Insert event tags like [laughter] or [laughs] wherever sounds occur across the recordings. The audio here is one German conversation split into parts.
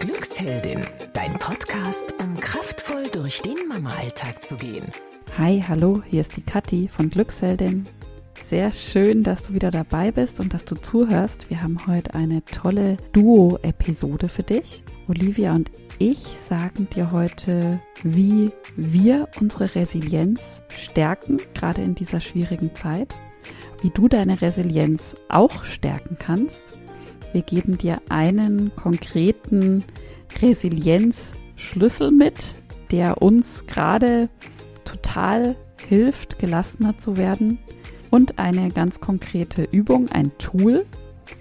Glücksheldin, dein Podcast, um kraftvoll durch den Mama-Alltag zu gehen. Hi, hallo, hier ist die Kathi von Glücksheldin. Sehr schön, dass du wieder dabei bist und dass du zuhörst. Wir haben heute eine tolle Duo-Episode für dich. Olivia und ich sagen dir heute, wie wir unsere Resilienz stärken, gerade in dieser schwierigen Zeit, wie du deine Resilienz auch stärken kannst. Wir geben dir einen konkreten Resilienzschlüssel mit, der uns gerade total hilft, gelassener zu werden und eine ganz konkrete Übung, ein Tool,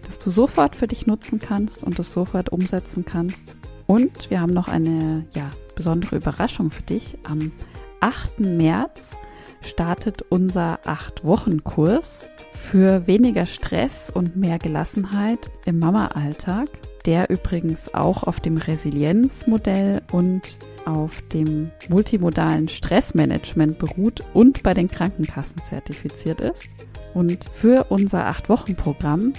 das du sofort für dich nutzen kannst und das sofort umsetzen kannst. Und wir haben noch eine ja, besondere Überraschung für dich. Am 8. März startet unser 8-Wochen-Kurs für weniger Stress und mehr Gelassenheit im Mama-Alltag, der übrigens auch auf dem Resilienzmodell und auf dem multimodalen Stressmanagement beruht und bei den Krankenkassen zertifiziert ist. Und für unser Acht-Wochen-Programm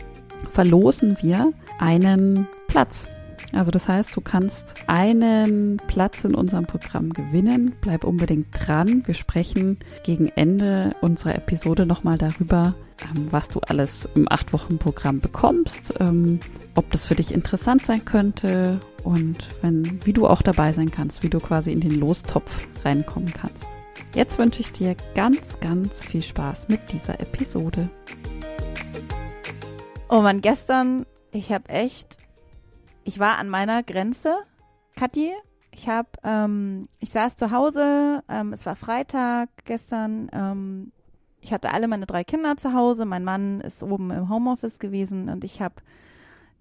verlosen wir einen Platz. Also das heißt, du kannst einen Platz in unserem Programm gewinnen. Bleib unbedingt dran. Wir sprechen gegen Ende unserer Episode nochmal darüber, was du alles im Acht-Wochen-Programm bekommst, ähm, ob das für dich interessant sein könnte und wenn, wie du auch dabei sein kannst, wie du quasi in den Lostopf reinkommen kannst. Jetzt wünsche ich dir ganz, ganz viel Spaß mit dieser Episode. Oh man, gestern, ich habe echt, ich war an meiner Grenze, Kathi. Ich habe, ähm, ich saß zu Hause, ähm, es war Freitag gestern, ähm, ich hatte alle meine drei Kinder zu Hause, mein Mann ist oben im Homeoffice gewesen und ich habe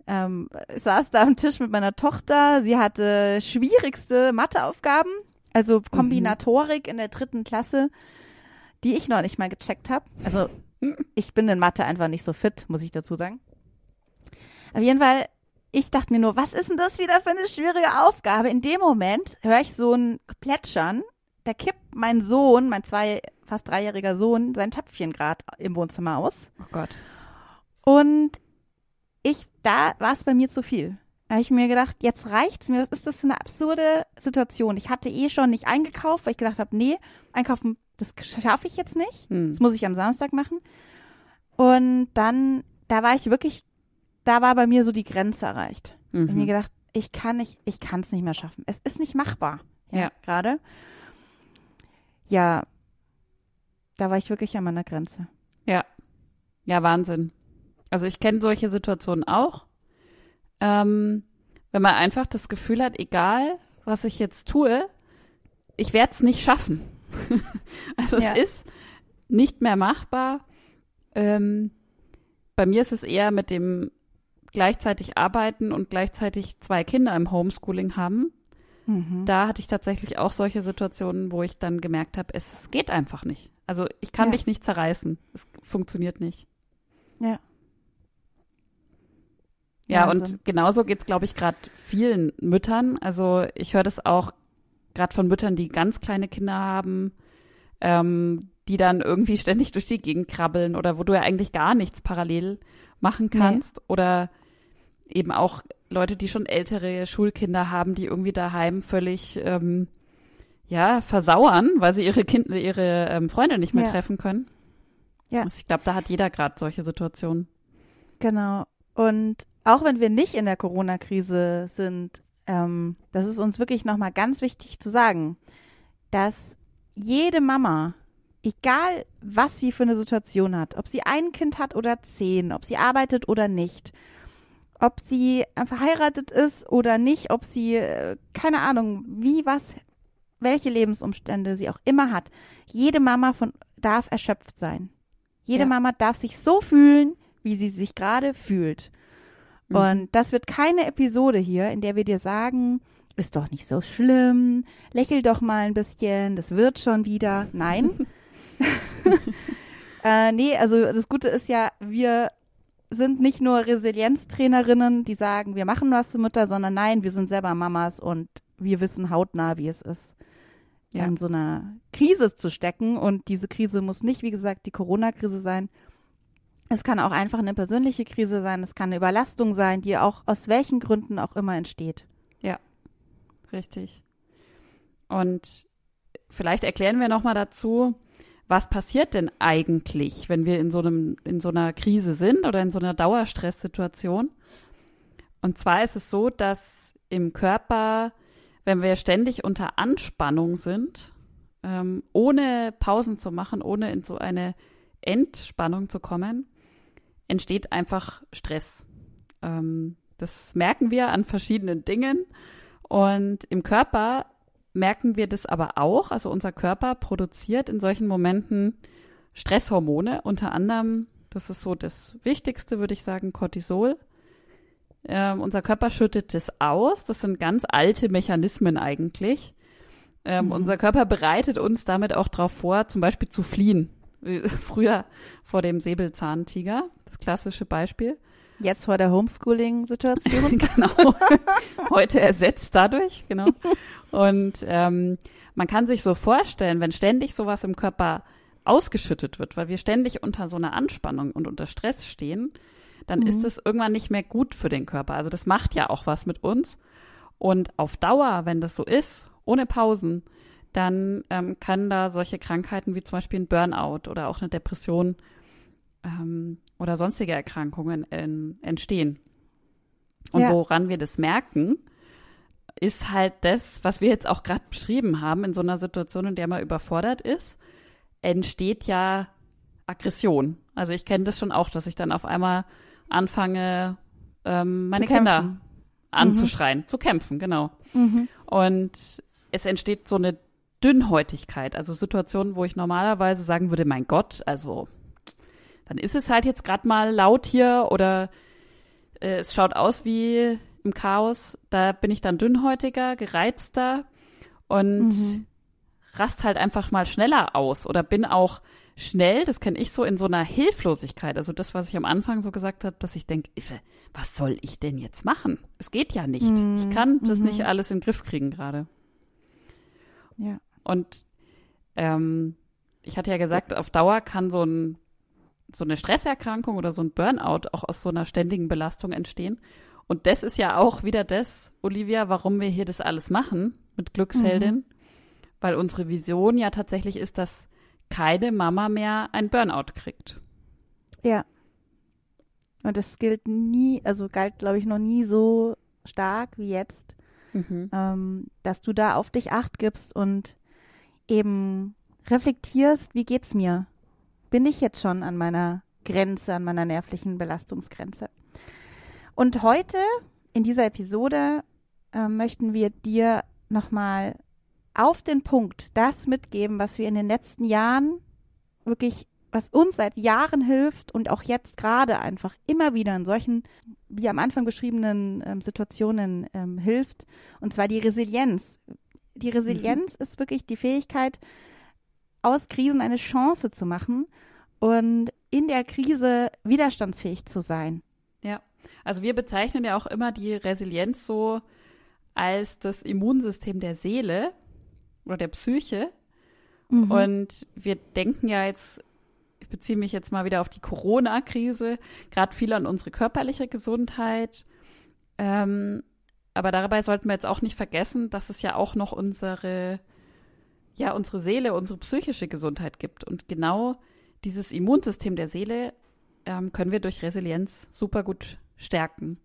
ähm, saß da am Tisch mit meiner Tochter. Sie hatte schwierigste Matheaufgaben, also Kombinatorik mhm. in der dritten Klasse, die ich noch nicht mal gecheckt habe. Also [laughs] ich bin in Mathe einfach nicht so fit, muss ich dazu sagen. Auf jeden Fall, ich dachte mir nur, was ist denn das wieder für eine schwierige Aufgabe? In dem Moment höre ich so ein Plätschern. Da kippt mein Sohn, mein zwei, fast dreijähriger Sohn, sein Töpfchen gerade im Wohnzimmer aus. Oh Gott. Und ich, da war es bei mir zu viel. Da habe ich mir gedacht, jetzt reicht's mir. Was ist das für eine absurde Situation? Ich hatte eh schon nicht eingekauft, weil ich gedacht habe, nee, einkaufen, das schaffe ich jetzt nicht. Hm. Das muss ich am Samstag machen. Und dann, da war ich wirklich, da war bei mir so die Grenze erreicht. Mhm. Ich habe mir gedacht, ich kann nicht, ich kann es nicht mehr schaffen. Es ist nicht machbar. Ja, ja. gerade. Ja, da war ich wirklich an meiner Grenze. Ja. Ja, Wahnsinn. Also ich kenne solche Situationen auch. Ähm, wenn man einfach das Gefühl hat, egal was ich jetzt tue, ich werde es nicht schaffen. [laughs] also ja. es ist nicht mehr machbar. Ähm, bei mir ist es eher mit dem gleichzeitig arbeiten und gleichzeitig zwei Kinder im Homeschooling haben. Mhm. Da hatte ich tatsächlich auch solche Situationen, wo ich dann gemerkt habe, es geht einfach nicht. Also ich kann ja. mich nicht zerreißen. Es funktioniert nicht. Ja. Ja, Wahnsinn. und genauso geht's, glaube ich, gerade vielen Müttern. Also ich höre das auch gerade von Müttern, die ganz kleine Kinder haben, ähm, die dann irgendwie [laughs] ständig durch die Gegend krabbeln oder wo du ja eigentlich gar nichts parallel machen kannst. Nee. Oder eben auch Leute, die schon ältere Schulkinder haben, die irgendwie daheim völlig ähm, ja versauern, weil sie ihre Kinder, ihre ähm, Freunde nicht mehr ja. treffen können. Ja. Also ich glaube, da hat jeder gerade solche Situationen. Genau. Und auch wenn wir nicht in der Corona-Krise sind, ähm, das ist uns wirklich nochmal ganz wichtig zu sagen, dass jede Mama, egal was sie für eine Situation hat, ob sie ein Kind hat oder zehn, ob sie arbeitet oder nicht, ob sie verheiratet ist oder nicht, ob sie, äh, keine Ahnung, wie, was, welche Lebensumstände sie auch immer hat, jede Mama von, darf erschöpft sein. Jede ja. Mama darf sich so fühlen, wie sie sich gerade fühlt. Mhm. Und das wird keine Episode hier, in der wir dir sagen, ist doch nicht so schlimm, lächel doch mal ein bisschen, das wird schon wieder. Nein. [laughs] [laughs] äh, nee, also das Gute ist ja, wir sind nicht nur Resilienztrainerinnen, die sagen, wir machen was für Mütter, sondern nein, wir sind selber Mamas und wir wissen hautnah, wie es ist, ja. in so einer Krise zu stecken. Und diese Krise muss nicht, wie gesagt, die Corona-Krise sein, Es kann auch einfach eine persönliche Krise sein, es kann eine Überlastung sein, die auch aus welchen Gründen auch immer entsteht. Ja, richtig. Und vielleicht erklären wir nochmal dazu, was passiert denn eigentlich, wenn wir in so einem, in so einer Krise sind oder in so einer Dauerstresssituation? Und zwar ist es so, dass im Körper, wenn wir ständig unter Anspannung sind, ähm, ohne Pausen zu machen, ohne in so eine Entspannung zu kommen, entsteht einfach Stress. Ähm, das merken wir an verschiedenen Dingen. Und im Körper merken wir das aber auch. Also unser Körper produziert in solchen Momenten Stresshormone, unter anderem, das ist so das Wichtigste, würde ich sagen, Cortisol. Ähm, unser Körper schüttet das aus. Das sind ganz alte Mechanismen eigentlich. Ähm, mhm. Unser Körper bereitet uns damit auch darauf vor, zum Beispiel zu fliehen. [laughs] Früher vor dem Säbelzahntiger, das klassische Beispiel. Jetzt vor der Homeschooling-Situation. [laughs] genau. [laughs] Heute ersetzt dadurch, genau. Und ähm, man kann sich so vorstellen, wenn ständig sowas im Körper ausgeschüttet wird, weil wir ständig unter so einer Anspannung und unter Stress stehen, dann mhm. ist es irgendwann nicht mehr gut für den Körper. Also das macht ja auch was mit uns. Und auf Dauer, wenn das so ist, ohne Pausen, dann ähm, kann da solche Krankheiten wie zum Beispiel ein Burnout oder auch eine Depression ähm, oder sonstige Erkrankungen in, entstehen. Und ja. woran wir das merken, ist halt das, was wir jetzt auch gerade beschrieben haben, in so einer Situation, in der man überfordert ist, entsteht ja Aggression. Also ich kenne das schon auch, dass ich dann auf einmal anfange, ähm, meine Kinder anzuschreien, mhm. zu kämpfen, genau. Mhm. Und es entsteht so eine Dünnhäutigkeit, also Situationen, wo ich normalerweise sagen würde, mein Gott, also dann ist es halt jetzt gerade mal laut hier oder äh, es schaut aus wie im Chaos. Da bin ich dann dünnhäutiger, gereizter und mhm. rast halt einfach mal schneller aus oder bin auch schnell, das kenne ich so, in so einer Hilflosigkeit. Also das, was ich am Anfang so gesagt habe, dass ich denke, was soll ich denn jetzt machen? Es geht ja nicht. Mhm. Ich kann das mhm. nicht alles in den Griff kriegen gerade. Ja. Und ähm, ich hatte ja gesagt, auf Dauer kann so, ein, so eine Stresserkrankung oder so ein Burnout auch aus so einer ständigen Belastung entstehen. Und das ist ja auch wieder das, Olivia, warum wir hier das alles machen mit Glücksheldin. Mhm. Weil unsere Vision ja tatsächlich ist, dass keine Mama mehr ein Burnout kriegt. Ja. Und das gilt nie, also galt, glaube ich, noch nie so stark wie jetzt, mhm. ähm, dass du da auf dich acht gibst und eben reflektierst, wie geht's mir? Bin ich jetzt schon an meiner Grenze, an meiner nervlichen Belastungsgrenze? Und heute in dieser Episode äh, möchten wir dir nochmal auf den Punkt das mitgeben, was wir in den letzten Jahren wirklich, was uns seit Jahren hilft und auch jetzt gerade einfach immer wieder in solchen, wie am Anfang beschriebenen ähm, Situationen ähm, hilft, und zwar die Resilienz. Die Resilienz mhm. ist wirklich die Fähigkeit, aus Krisen eine Chance zu machen und in der Krise widerstandsfähig zu sein. Ja, also wir bezeichnen ja auch immer die Resilienz so als das Immunsystem der Seele oder der Psyche. Mhm. Und wir denken ja jetzt, ich beziehe mich jetzt mal wieder auf die Corona-Krise, gerade viel an unsere körperliche Gesundheit. Ähm, aber dabei sollten wir jetzt auch nicht vergessen, dass es ja auch noch unsere, ja, unsere Seele, unsere psychische Gesundheit gibt. Und genau dieses Immunsystem der Seele ähm, können wir durch Resilienz super gut stärken.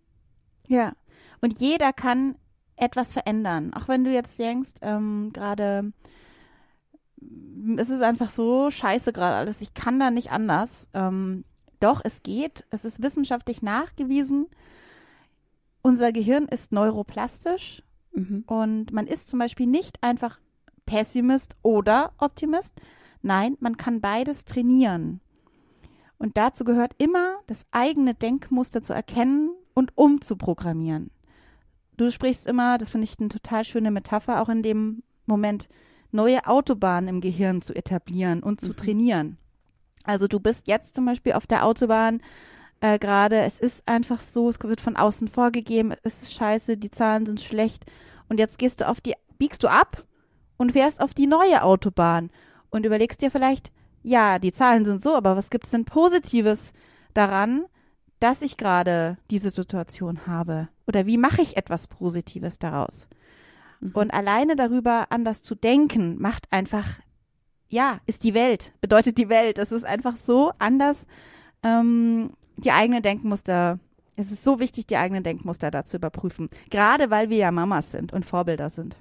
Ja, und jeder kann etwas verändern. Auch wenn du jetzt denkst, ähm, gerade es ist einfach so scheiße gerade alles, ich kann da nicht anders. Ähm, doch, es geht. Es ist wissenschaftlich nachgewiesen. Unser Gehirn ist neuroplastisch mhm. und man ist zum Beispiel nicht einfach Pessimist oder Optimist. Nein, man kann beides trainieren. Und dazu gehört immer, das eigene Denkmuster zu erkennen und umzuprogrammieren. Du sprichst immer, das finde ich eine total schöne Metapher, auch in dem Moment, neue Autobahnen im Gehirn zu etablieren und zu mhm. trainieren. Also du bist jetzt zum Beispiel auf der Autobahn äh, gerade, es ist einfach so, es wird von außen vorgegeben, es ist scheiße, die Zahlen sind schlecht und jetzt gehst du auf die, biegst du ab und fährst auf die neue Autobahn und überlegst dir vielleicht, ja, die Zahlen sind so, aber was gibt es denn Positives daran, dass ich gerade diese Situation habe? Oder wie mache ich etwas Positives daraus? Mhm. Und alleine darüber anders zu denken, macht einfach, ja, ist die Welt, bedeutet die Welt. Es ist einfach so anders, ähm, die eigenen Denkmuster. Es ist so wichtig, die eigenen Denkmuster da zu überprüfen. Gerade weil wir ja Mamas sind und Vorbilder sind.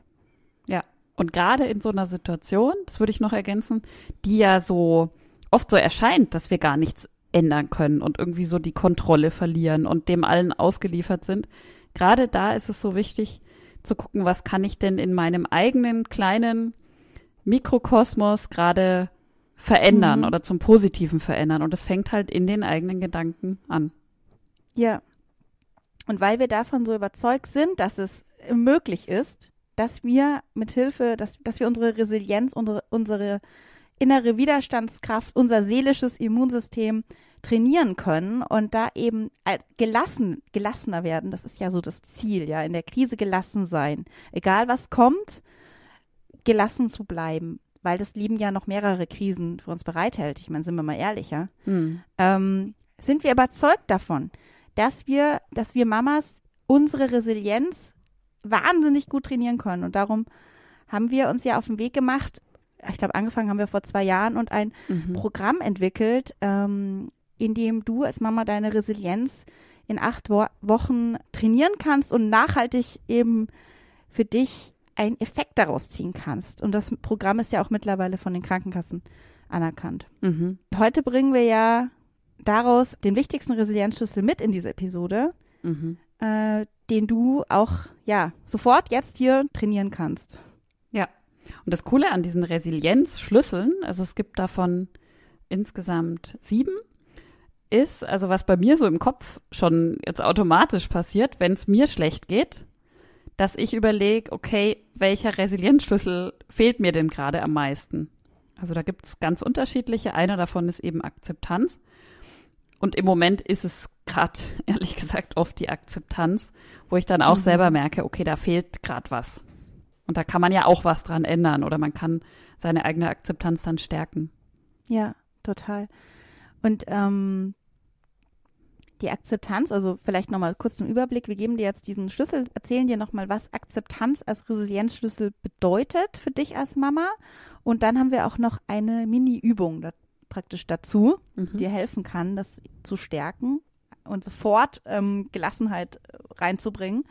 Und gerade in so einer Situation, das würde ich noch ergänzen, die ja so oft so erscheint, dass wir gar nichts ändern können und irgendwie so die Kontrolle verlieren und dem allen ausgeliefert sind. Gerade da ist es so wichtig zu gucken, was kann ich denn in meinem eigenen kleinen Mikrokosmos gerade verändern mhm. oder zum Positiven verändern. Und das fängt halt in den eigenen Gedanken an. Ja. Und weil wir davon so überzeugt sind, dass es möglich ist, dass wir mit Hilfe, dass, dass wir unsere Resilienz, unsere, unsere innere Widerstandskraft, unser seelisches Immunsystem trainieren können und da eben äh, gelassen, gelassener werden. Das ist ja so das Ziel, ja, in der Krise gelassen sein. Egal was kommt, gelassen zu bleiben, weil das Leben ja noch mehrere Krisen für uns bereithält. Ich meine, sind wir mal ehrlich, ja. Hm. Ähm, sind wir überzeugt davon, dass wir, dass wir Mamas unsere Resilienz wahnsinnig gut trainieren können. Und darum haben wir uns ja auf den Weg gemacht, ich glaube, angefangen haben wir vor zwei Jahren und ein mhm. Programm entwickelt, ähm, in dem du als Mama deine Resilienz in acht Wo Wochen trainieren kannst und nachhaltig eben für dich einen Effekt daraus ziehen kannst. Und das Programm ist ja auch mittlerweile von den Krankenkassen anerkannt. Mhm. Heute bringen wir ja daraus den wichtigsten Resilienzschlüssel mit in diese Episode, mhm. äh, den du auch ja sofort jetzt hier trainieren kannst. Ja, und das Coole an diesen Resilienzschlüsseln, also es gibt davon insgesamt sieben, ist, also was bei mir so im Kopf schon jetzt automatisch passiert, wenn es mir schlecht geht, dass ich überlege, okay, welcher Resilienzschlüssel fehlt mir denn gerade am meisten? Also da gibt es ganz unterschiedliche. Einer davon ist eben Akzeptanz. Und im Moment ist es gerade, [laughs] ehrlich gesagt, oft die Akzeptanz, wo ich dann auch mhm. selber merke, okay, da fehlt gerade was. Und da kann man ja auch was dran ändern oder man kann seine eigene Akzeptanz dann stärken. Ja, total. Und ähm, die Akzeptanz, also vielleicht nochmal kurz zum Überblick, wir geben dir jetzt diesen Schlüssel, erzählen dir nochmal, was Akzeptanz als Resilienzschlüssel bedeutet für dich als Mama. Und dann haben wir auch noch eine Mini-Übung praktisch dazu, mhm. dir helfen kann, das zu stärken und sofort ähm, Gelassenheit reinzubringen.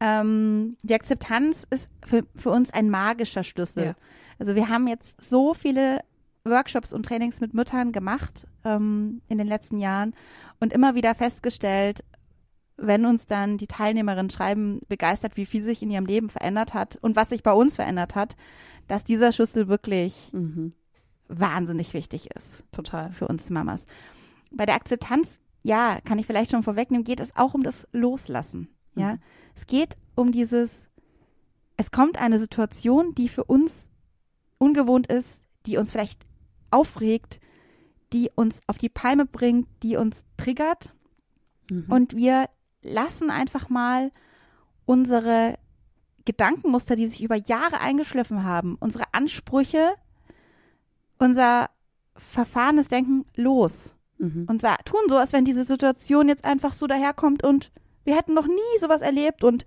Ähm, die Akzeptanz ist für, für uns ein magischer Schlüssel. Ja. Also wir haben jetzt so viele Workshops und Trainings mit Müttern gemacht ähm, in den letzten Jahren und immer wieder festgestellt, wenn uns dann die Teilnehmerinnen schreiben, begeistert, wie viel sich in ihrem Leben verändert hat und was sich bei uns verändert hat, dass dieser Schlüssel wirklich mhm. Wahnsinnig wichtig ist. Total. Für uns Mamas. Bei der Akzeptanz, ja, kann ich vielleicht schon vorwegnehmen, geht es auch um das Loslassen. Ja, mhm. es geht um dieses, es kommt eine Situation, die für uns ungewohnt ist, die uns vielleicht aufregt, die uns auf die Palme bringt, die uns triggert. Mhm. Und wir lassen einfach mal unsere Gedankenmuster, die sich über Jahre eingeschliffen haben, unsere Ansprüche, unser verfahrenes Denken los mhm. und tun so, als wenn diese Situation jetzt einfach so daherkommt und wir hätten noch nie sowas erlebt und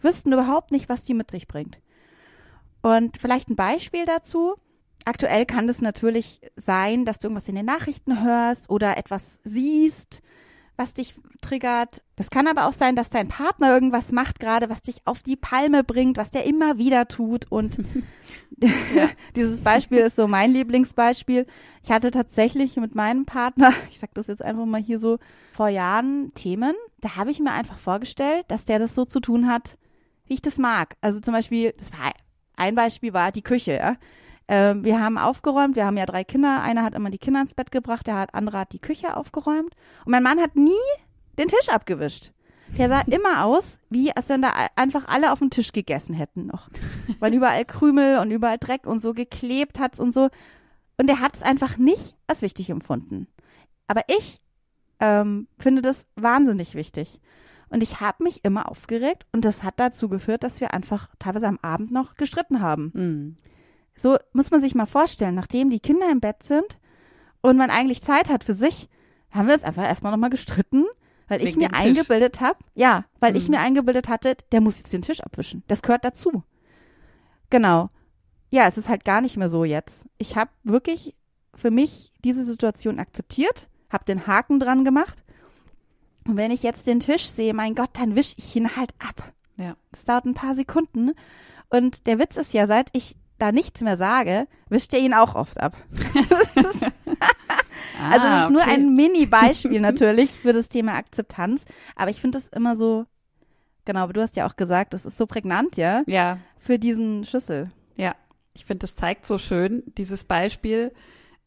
wüssten überhaupt nicht, was die mit sich bringt. Und vielleicht ein Beispiel dazu. Aktuell kann es natürlich sein, dass du irgendwas in den Nachrichten hörst oder etwas siehst, was dich triggert. Das kann aber auch sein, dass dein Partner irgendwas macht gerade, was dich auf die Palme bringt, was der immer wieder tut. Und [laughs] [laughs] dieses Beispiel ist so mein Lieblingsbeispiel. Ich hatte tatsächlich mit meinem Partner, [laughs] ich sag das jetzt einfach mal hier so, vor Jahren Themen. Da habe ich mir einfach vorgestellt, dass der das so zu tun hat, wie ich das mag. Also zum Beispiel, das war ein Beispiel war die Küche, ja. Ähm, wir haben aufgeräumt, wir haben ja drei Kinder. Einer hat immer die Kinder ins Bett gebracht, der hat, andere hat die Küche aufgeräumt. Und mein Mann hat nie den Tisch abgewischt. Der sah [laughs] immer aus, wie als wenn da einfach alle auf dem Tisch gegessen hätten noch. Weil überall Krümel und überall Dreck und so geklebt hat's und so. Und er hat es einfach nicht als wichtig empfunden. Aber ich ähm, finde das wahnsinnig wichtig. Und ich habe mich immer aufgeregt und das hat dazu geführt, dass wir einfach teilweise am Abend noch gestritten haben. Mhm. So muss man sich mal vorstellen, nachdem die Kinder im Bett sind und man eigentlich Zeit hat für sich, haben wir uns einfach erstmal nochmal gestritten, weil ich Wegen mir dem Tisch. eingebildet habe, ja, weil ich Mhm. mir eingebildet hatte, der muss jetzt den Tisch abwischen. Das gehört dazu. Genau. Ja, es ist halt gar nicht mehr so jetzt. Ich habe wirklich für mich diese Situation akzeptiert, habe den Haken dran gemacht. Und wenn ich jetzt den Tisch sehe, mein Gott, dann wische ich ihn halt ab. Ja. Das dauert ein paar Sekunden. Und der Witz ist ja, seit ich da nichts mehr sage, wischt er ihn auch oft ab. [laughs] [laughs] Also das Ah, ist nur okay. ein Mini-Beispiel [laughs] natürlich für das Thema Akzeptanz. Aber ich finde das immer so, genau, aber du hast ja auch gesagt, das ist so prägnant, ja, Ja, für diesen Schlüssel. Ja, ich finde, das zeigt so schön, dieses Beispiel,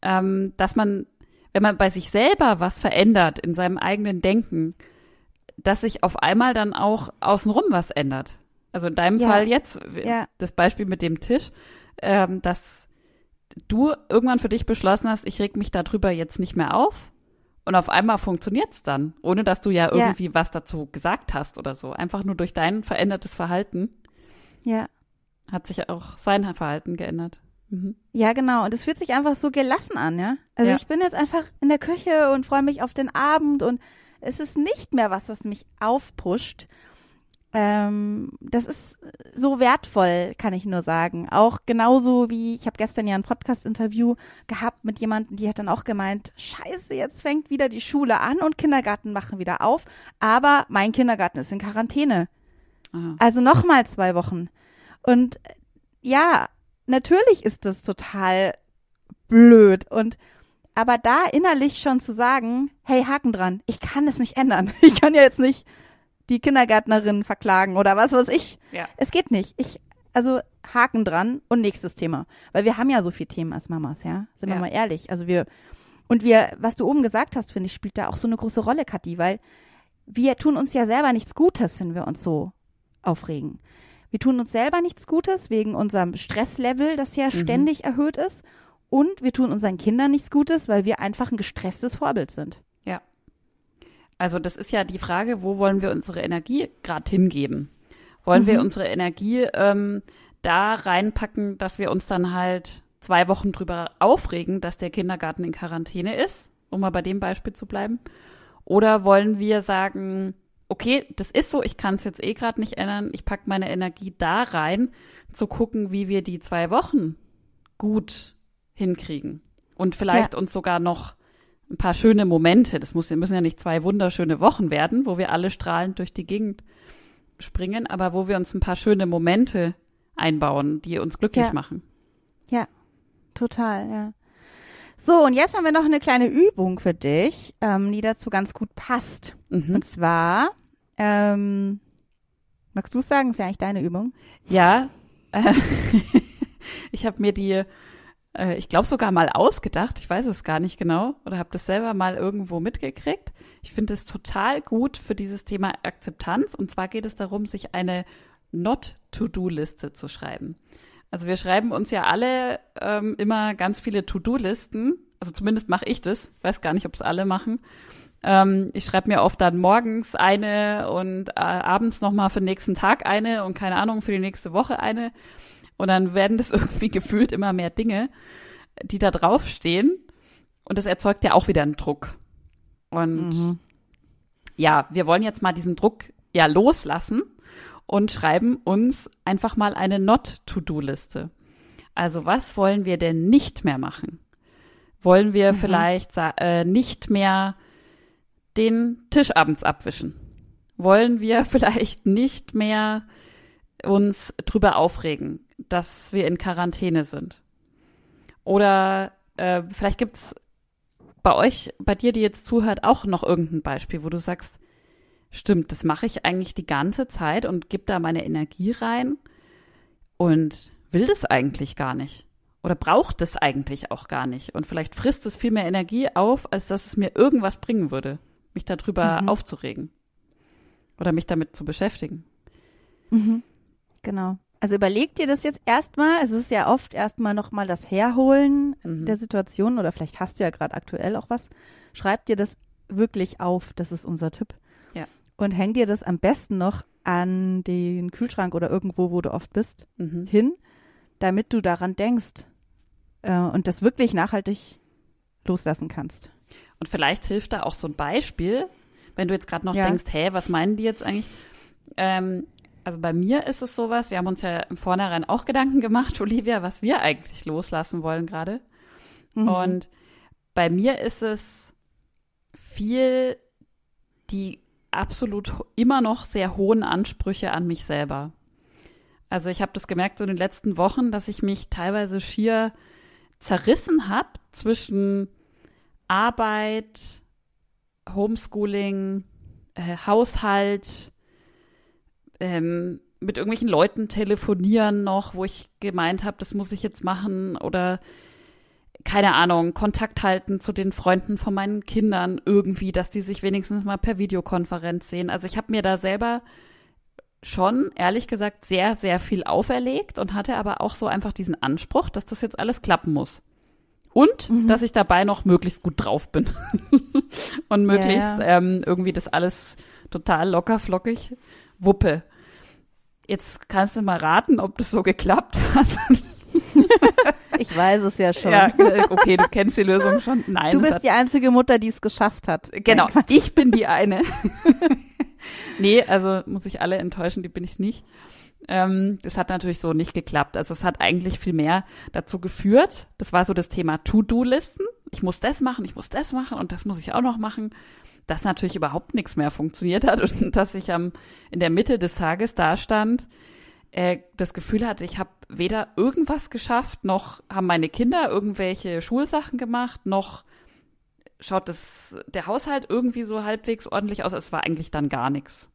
ähm, dass man, wenn man bei sich selber was verändert in seinem eigenen Denken, dass sich auf einmal dann auch außenrum was ändert. Also in deinem Ja. Fall jetzt, Ja. das Beispiel mit dem Tisch, ähm, dass du irgendwann für dich beschlossen hast, ich reg mich darüber jetzt nicht mehr auf. Und auf einmal funktioniert's dann, ohne dass du ja Ja. irgendwie was dazu gesagt hast oder so. Einfach nur durch dein verändertes Verhalten Ja. hat sich auch sein Verhalten geändert. Mhm. Ja, genau. Und es fühlt sich einfach so gelassen an, ja. Also Ja. ich bin jetzt einfach in der Küche und freue mich auf den Abend und es ist nicht mehr was, was mich aufpusht. Ähm, das ist so wertvoll, kann ich nur sagen. Auch genauso wie, ich habe gestern ja ein Podcast-Interview gehabt mit jemandem, die hat dann auch gemeint, scheiße, jetzt fängt wieder die Schule an und Kindergarten machen wieder auf, aber mein Kindergarten ist in Quarantäne. Aha. Also nochmal zwei Wochen. Und äh, ja, natürlich ist das total blöd. Und aber da innerlich schon zu sagen, hey, Haken dran, ich kann es nicht ändern. [laughs] Ich kann ja jetzt nicht die Kindergärtnerin verklagen oder was weiß ich. Ja. Es geht nicht. Ich, also Haken dran und nächstes Thema. Weil wir haben ja so viele Themen als Mamas, ja. Sind wir Ja. mal ehrlich. Also wir, und wir, was du oben gesagt hast, finde ich, spielt da auch so eine große Rolle, Kathi, weil wir tun uns ja selber nichts Gutes, wenn wir uns so aufregen. Wir tun uns selber nichts Gutes wegen unserem Stresslevel, das ja ständig erhöht ist. Und wir tun unseren Kindern nichts Gutes, weil wir einfach ein gestresstes Vorbild sind. Ja. Also das ist ja die Frage, wo wollen wir unsere Energie gerade hingeben? Wollen wir Mhm. unsere Energie ähm, da reinpacken, dass wir uns dann halt zwei Wochen drüber aufregen, dass der Kindergarten in Quarantäne ist, um mal bei dem Beispiel zu bleiben? Oder wollen wir sagen, okay, das ist so, ich kann es jetzt eh gerade nicht ändern, ich packe meine Energie da rein, zu gucken, wie wir die zwei Wochen gut hinkriegen. Und vielleicht uns sogar noch ein paar schöne Momente. Das muss, müssen ja nicht zwei wunderschöne Wochen werden, wo wir alle strahlend durch die Gegend springen, aber wo wir uns ein paar schöne Momente einbauen, die uns glücklich Ja. machen. Total, ja. So, und jetzt haben wir noch eine kleine Übung für dich, ähm, die dazu ganz gut passt. Mhm. Und zwar, ähm, magst du es sagen? Ist ja eigentlich deine Übung. Ja, äh, [laughs] ich habe mir die, äh, ich glaube sogar mal ausgedacht, ich weiß es gar nicht genau, oder habe das selber mal irgendwo mitgekriegt. Ich finde es total gut für dieses Thema Akzeptanz. Und zwar geht es darum, sich eine Not-to-Do-Liste zu schreiben. Also wir schreiben uns ja alle ähm, immer ganz viele To-Do-Listen. Also zumindest mache ich das. Weiß gar nicht, ob es alle machen. Ähm, ich schreibe mir oft dann morgens eine und äh, abends nochmal für den nächsten Tag eine und keine Ahnung, für die nächste Woche eine. Und dann werden das [laughs] irgendwie gefühlt immer mehr Dinge, die da draufstehen. Und das erzeugt ja auch wieder einen Druck. Und ja, wir wollen jetzt mal diesen Druck ja loslassen und schreiben uns einfach mal eine Not-to-Do-Liste. Also was wollen wir denn nicht mehr machen? Wollen wir vielleicht sa- äh, nicht mehr den Tisch abends abwischen? Wollen wir [laughs] vielleicht nicht mehr uns drüber aufregen, dass wir in Quarantäne sind? Oder äh, vielleicht gibt's bei euch, bei dir, die jetzt zuhört, auch noch irgendein Beispiel, wo du sagst, stimmt, das mache ich eigentlich die ganze Zeit und gebe da meine Energie rein und will das eigentlich gar nicht. Oder braucht es eigentlich auch gar nicht. Und vielleicht frisst es viel mehr Energie auf, als dass es mir irgendwas bringen würde, mich darüber Mhm. aufzuregen. Oder mich damit zu beschäftigen. Genau. Also überleg dir das jetzt erstmal. Es ist ja oft erstmal nochmal das Herholen Mhm. der Situation oder vielleicht hast du ja gerade aktuell auch was. Schreib dir das wirklich auf. Das ist unser Tipp. Ja. Und häng dir das am besten noch an den Kühlschrank oder irgendwo, wo du oft bist, Mhm. hin, damit du daran denkst äh, und das wirklich nachhaltig loslassen kannst. Und vielleicht hilft da auch so ein Beispiel, wenn du jetzt gerade noch Ja. denkst, hä, was meinen die jetzt eigentlich? Ähm, also bei mir ist es sowas, wir haben uns ja im Vornherein auch Gedanken gemacht, [laughs] Olivia, was wir eigentlich loslassen wollen gerade. Mhm. Und bei mir ist es viel die absolut immer noch sehr hohen Ansprüche an mich selber. Also ich habe das gemerkt so in den letzten Wochen, dass ich mich teilweise schier zerrissen habe zwischen Arbeit, Homeschooling, äh, Haushalt, ähm, mit irgendwelchen Leuten telefonieren noch, wo ich gemeint habe, das muss ich jetzt machen oder keine Ahnung, Kontakt halten zu den Freunden von meinen Kindern irgendwie, dass die sich wenigstens mal per Videokonferenz sehen. Also ich habe mir da selber schon, ehrlich gesagt, sehr, sehr viel auferlegt und hatte aber auch so einfach diesen Anspruch, dass das jetzt alles klappen muss. Und dass ich dabei noch möglichst gut drauf bin. [laughs] und möglichst ja. Ähm, irgendwie das alles total locker flockig wuppe. Jetzt kannst du mal raten, ob das so geklappt hat. [laughs] Ich weiß es ja schon. Ja, okay, du kennst die Lösung schon. Nein, du bist die einzige Mutter, die es geschafft hat. genau, Nein, ich bin die eine. [laughs] nee, also muss ich alle enttäuschen, die bin ich nicht. Ähm, das hat natürlich so nicht geklappt. Also es hat eigentlich viel mehr dazu geführt. Das war so das Thema To-Do-Listen. Ich muss das machen, ich muss das machen und das muss ich auch noch machen. Dass natürlich überhaupt nichts mehr funktioniert hat und [laughs] dass ich am, in der Mitte des Tages da stand, äh, das Gefühl hatte, ich habe weder irgendwas geschafft, noch haben meine Kinder irgendwelche Schulsachen gemacht, noch schaut das, der Haushalt irgendwie so halbwegs ordentlich aus. Es war eigentlich dann gar nichts.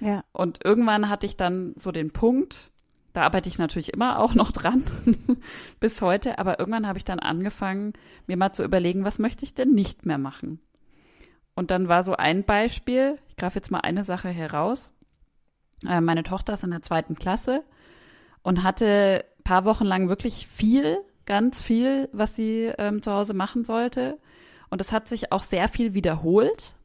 Ja. Und irgendwann hatte ich dann so den Punkt, da arbeite ich natürlich immer auch noch dran, [laughs] bis heute, aber irgendwann habe ich dann angefangen, mir mal zu überlegen, was möchte ich denn nicht mehr machen? Und dann war so ein Beispiel, ich greife jetzt mal eine Sache heraus. Äh, meine Tochter ist in der zweiten Klasse und hatte paar Wochen lang wirklich viel, ganz viel, was sie ähm, zu Hause machen sollte. Und es hat sich auch sehr viel wiederholt.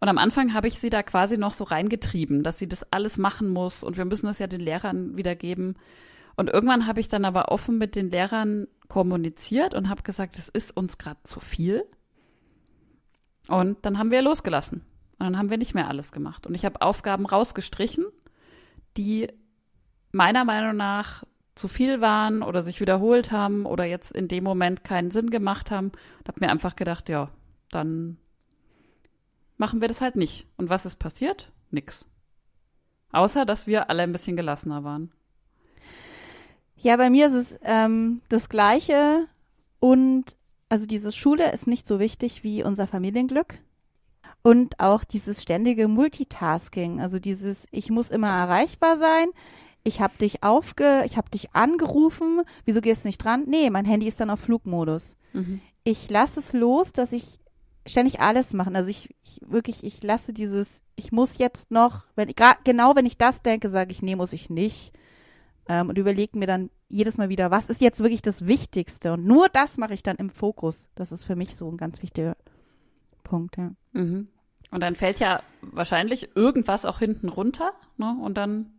Und am Anfang habe ich sie da quasi noch so reingetrieben, dass sie das alles machen muss und wir müssen das ja den Lehrern wiedergeben. Und irgendwann habe ich dann aber offen mit den Lehrern kommuniziert und habe gesagt, es ist uns gerade zu viel. Und dann haben wir losgelassen. Und dann haben wir nicht mehr alles gemacht. Und ich habe Aufgaben rausgestrichen, die meiner Meinung nach zu viel waren oder sich wiederholt haben oder jetzt in dem Moment keinen Sinn gemacht haben. Und habe mir einfach gedacht, ja, dann machen wir das halt nicht. Und was ist passiert? Nix. Außer, dass wir alle ein bisschen gelassener waren. Ja, bei mir ist es ähm, das Gleiche und also diese Schule ist nicht so wichtig wie unser Familienglück und auch dieses ständige Multitasking, also dieses ich muss immer erreichbar sein. Ich habe dich aufge, ich habe dich angerufen. Wieso gehst du nicht dran? Nee, mein Handy ist dann auf Flugmodus. Mhm. Ich lasse es los, dass ich ständig alles machen. Also ich, ich wirklich, ich lasse dieses, ich muss jetzt noch, wenn ich genau wenn ich das denke, sage ich, nee, muss ich nicht. Ähm, und überlege mir dann jedes Mal wieder, was ist jetzt wirklich das Wichtigste? Und nur das mache ich dann im Fokus. Das ist für mich so ein ganz wichtiger Punkt, ja. Mhm. Und dann fällt ja wahrscheinlich irgendwas auch hinten runter, ne? Und dann,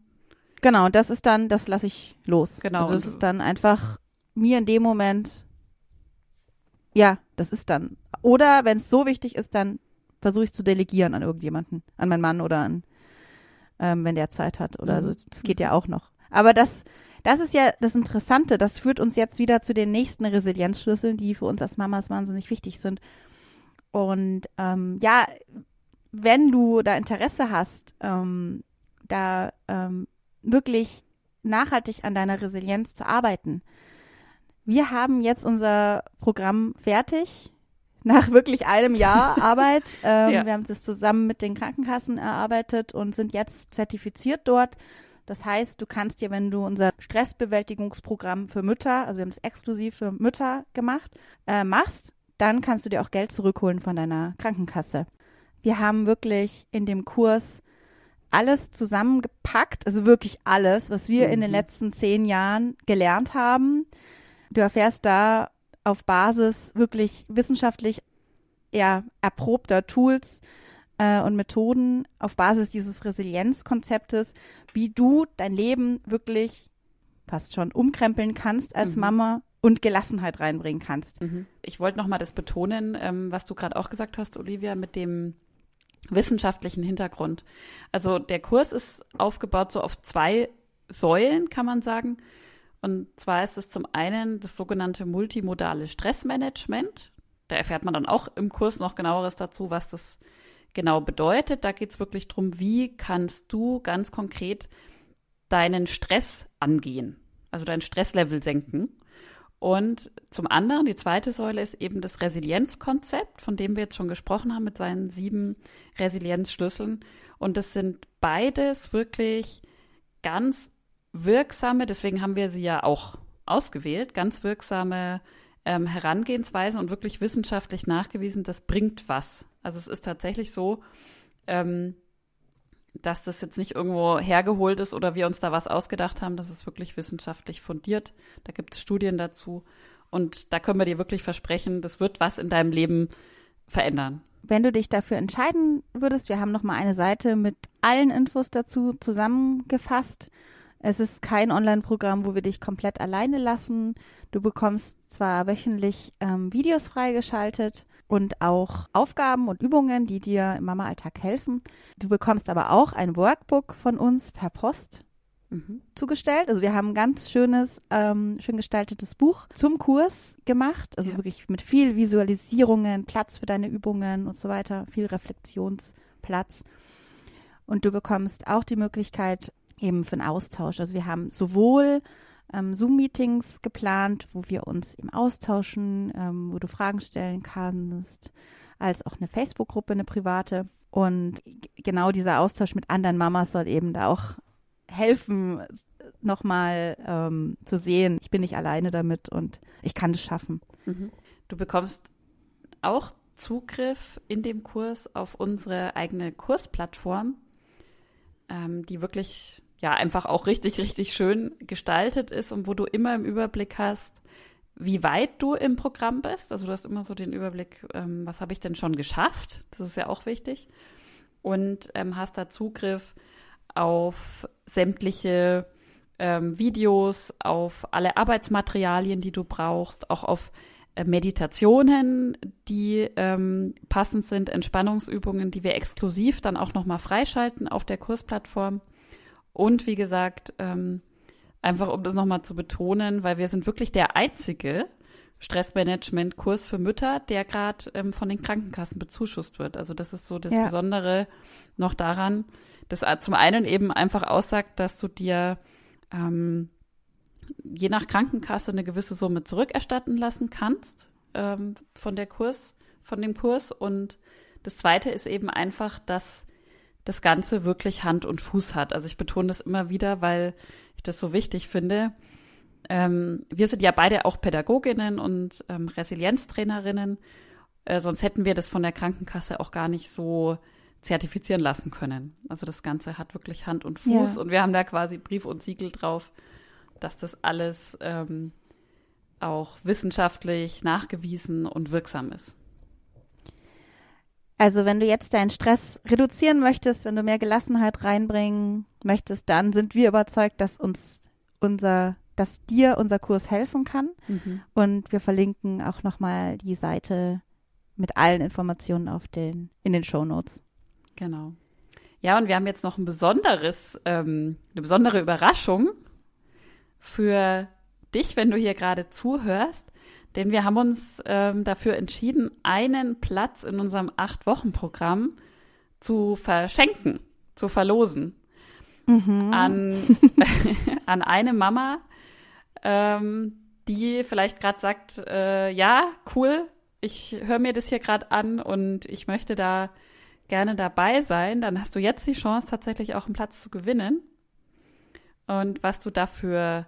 Genau, und das ist dann, das lasse ich los. Genau, Also das ist dann einfach mir in dem Moment, ja, das ist dann. Oder wenn es so wichtig ist, dann versuche ich zu delegieren an irgendjemanden, an meinen Mann oder an, ähm, wenn der Zeit hat oder Mhm. so. Das geht ja auch noch. Aber das, das ist ja das Interessante. Das führt uns jetzt wieder zu den nächsten Resilienzschlüsseln, die für uns als Mamas wahnsinnig wichtig sind. Und ähm, ja, wenn du da Interesse hast, ähm, da ähm, wirklich nachhaltig an deiner Resilienz zu arbeiten. Wir haben jetzt unser Programm fertig. Nach wirklich einem Jahr [laughs] Arbeit. Ähm, Ja. Wir haben das zusammen mit den Krankenkassen erarbeitet und sind jetzt zertifiziert dort. Das heißt, du kannst dir, wenn du unser Stressbewältigungsprogramm für Mütter, also wir haben es exklusiv für Mütter gemacht, äh, machst, dann kannst du dir auch Geld zurückholen von deiner Krankenkasse. Wir haben wirklich in dem Kurs alles zusammengepackt, also wirklich alles, was wir in den Mhm. letzten zehn Jahren gelernt haben. Du erfährst da auf Basis wirklich wissenschaftlich ja, erprobter Tools äh, und Methoden, auf Basis dieses Resilienzkonzeptes, wie du dein Leben wirklich fast schon umkrempeln kannst als Mhm. Mama und Gelassenheit reinbringen kannst. Mhm. Ich wollte noch mal das betonen, ähm, was du gerade auch gesagt hast, Olivia, mit dem wissenschaftlichen Hintergrund. Also der Kurs ist aufgebaut so auf zwei Säulen, kann man sagen. Und zwar ist es zum einen das sogenannte multimodale Stressmanagement. Da erfährt man dann auch im Kurs noch genaueres dazu, was das genau bedeutet. Da geht es wirklich darum, wie kannst du ganz konkret deinen Stress angehen, also dein Stresslevel senken. Und zum anderen, die zweite Säule ist eben das Resilienzkonzept, von dem wir jetzt schon gesprochen haben mit seinen sieben Resilienzschlüsseln. Und das sind beides wirklich ganz wirksame, deswegen haben wir sie ja auch ausgewählt, ganz wirksame ähm, Herangehensweisen und wirklich wissenschaftlich nachgewiesen, das bringt was. Also es ist tatsächlich so, ähm, dass das jetzt nicht irgendwo hergeholt ist oder wir uns da was ausgedacht haben. Das ist wirklich wissenschaftlich fundiert. Da gibt es Studien dazu. Und da können wir dir wirklich versprechen, das wird was in deinem Leben verändern. Wenn du dich dafür entscheiden würdest, wir haben noch mal eine Seite mit allen Infos dazu zusammengefasst. Es ist kein Online-Programm, wo wir dich komplett alleine lassen. Du bekommst zwar wöchentlich ähm, Videos freigeschaltet und auch Aufgaben und Übungen, die dir im Mama-Alltag helfen. Du bekommst aber auch ein Workbook von uns per Post mhm. zugestellt. Also wir haben ein ganz schönes, ähm, schön gestaltetes Buch zum Kurs gemacht. Also ja. wirklich mit viel Visualisierungen, Platz für deine Übungen und so weiter, viel Reflexionsplatz. Und du bekommst auch die Möglichkeit eben für einen Austausch. Also wir haben sowohl ähm, Zoom-Meetings geplant, wo wir uns eben austauschen, ähm, wo du Fragen stellen kannst, als auch eine Facebook-Gruppe, eine private. Und genau dieser Austausch mit anderen Mamas soll eben da auch helfen, nochmal ähm, zu sehen, ich bin nicht alleine damit und ich kann das schaffen. Mhm. Du bekommst auch Zugriff in dem Kurs auf unsere eigene Kursplattform, ähm, die wirklich ja einfach auch richtig, richtig schön gestaltet ist und wo du immer im Überblick hast, wie weit du im Programm bist. Also du hast immer so den Überblick, ähm, was habe ich denn schon geschafft? Das ist ja auch wichtig. Und ähm, hast da Zugriff auf sämtliche ähm, Videos, auf alle Arbeitsmaterialien, die du brauchst, auch auf äh, Meditationen, die ähm, passend sind, Entspannungsübungen, die wir exklusiv dann auch nochmal freischalten auf der Kursplattform. Und wie gesagt, ähm, einfach um das nochmal zu betonen, weil wir sind wirklich der einzige Stressmanagement-Kurs für Mütter, der gerade ähm, von den Krankenkassen bezuschusst wird. Also das ist so das ja. Besondere noch daran, dass zum einen eben einfach aussagt, dass du dir ähm, je nach Krankenkasse eine gewisse Summe zurückerstatten lassen kannst ähm, von der Kurs, von dem Kurs. Und das zweite ist eben einfach, dass das Ganze wirklich Hand und Fuß hat. Also ich betone das immer wieder, weil ich das so wichtig finde. Ähm, wir sind ja beide auch Pädagoginnen und ähm, Resilienztrainerinnen. Äh, sonst hätten wir das von der Krankenkasse auch gar nicht so zertifizieren lassen können. Also das Ganze hat wirklich Hand und Fuß ja. und wir haben da quasi Brief und Siegel drauf, dass das alles ähm, auch wissenschaftlich nachgewiesen und wirksam ist. Also wenn du jetzt deinen Stress reduzieren möchtest, wenn du mehr Gelassenheit reinbringen möchtest, dann sind wir überzeugt, dass uns unser, dass dir unser Kurs helfen kann. Mhm. Und wir verlinken auch nochmal die Seite mit allen Informationen auf den, in den Show Notes. Genau. Ja, und wir haben jetzt noch ein besonderes, ähm, eine besondere Überraschung für dich, wenn du hier gerade zuhörst. Denn wir haben uns ähm, dafür entschieden, einen Platz in unserem Acht-Wochen-Programm zu verschenken, zu verlosen. Mhm. An, [laughs] [laughs] an eine Mama, ähm, die vielleicht gerade sagt, äh, ja, cool, ich höre mir das hier gerade an und ich möchte da gerne dabei sein, dann hast du jetzt die Chance, tatsächlich auch einen Platz zu gewinnen. Und was du dafür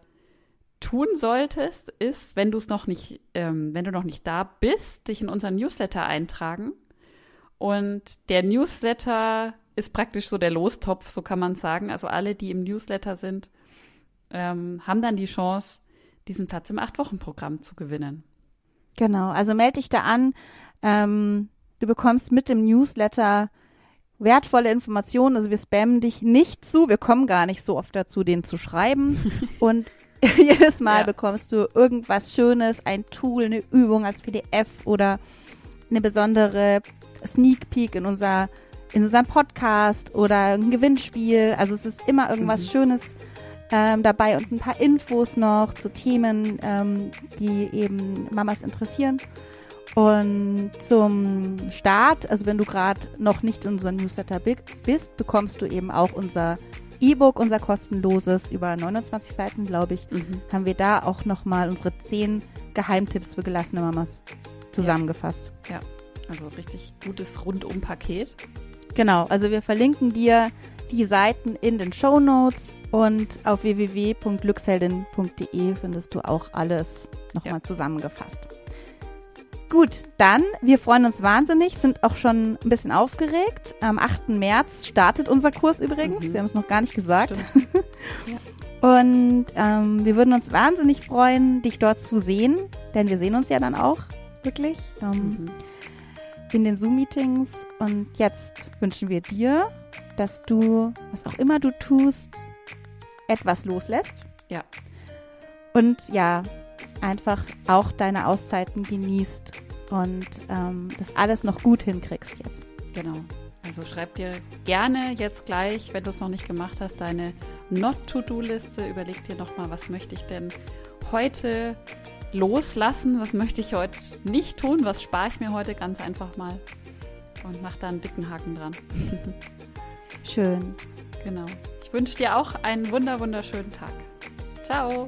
tun solltest, ist, wenn du es noch nicht, ähm, wenn du noch nicht da bist, dich in unseren Newsletter eintragen. Und der Newsletter ist praktisch so der Lostopf, so kann man sagen. Also alle, die im Newsletter sind, ähm, haben dann die Chance, diesen Platz im Acht-Wochen-Programm zu gewinnen. Genau, also melde dich da an. Ähm, du bekommst mit dem Newsletter wertvolle Informationen. Also wir spammen dich nicht zu. Wir kommen gar nicht so oft dazu, den zu schreiben. [laughs] Und [laughs] jedes Mal Ja. bekommst du irgendwas Schönes, ein Tool, eine Übung als PDF oder eine besondere Sneak Peek in unser in unserem Podcast oder ein Gewinnspiel. Also es ist immer irgendwas Mhm. Schönes ähm, dabei und ein paar Infos noch zu Themen, ähm, die eben Mamas interessieren. Und zum Start, also wenn du gerade noch nicht in unserem Newsletter bi- bist, bekommst du eben auch unser E-Book, unser kostenloses, über 29 Seiten, glaube ich, Mhm. haben wir da auch nochmal unsere 10 Geheimtipps für gelassene Mamas zusammengefasst. Also richtig gutes Rundum-Paket. Genau, also wir verlinken dir die Seiten in den Show Notes und auf www.glücksheldin.de findest du auch alles nochmal Ja. zusammengefasst. Gut, dann, wir freuen uns wahnsinnig, sind auch schon ein bisschen aufgeregt. Am 8. März startet unser Kurs übrigens. Mhm. Wir haben es noch gar nicht gesagt. [laughs] Und ähm, wir würden uns wahnsinnig freuen, dich dort zu sehen, denn wir sehen uns ja dann auch wirklich ähm, Mhm. in den Zoom-Meetings. Und jetzt wünschen wir dir, dass du, was auch immer du tust, etwas loslässt. Ja. Und ja, einfach auch deine Auszeiten genießt und ähm, das alles noch gut hinkriegst jetzt. Genau. Also schreib dir gerne jetzt gleich, wenn du es noch nicht gemacht hast, deine Not-to-Do-Liste. Überleg dir nochmal, was möchte ich denn heute loslassen? Was möchte ich heute nicht tun? Was spare ich mir heute ganz einfach mal? Und mach da einen dicken Haken dran. Schön. Genau. Ich wünsche dir auch einen wunder wunderschönen Tag. Ciao.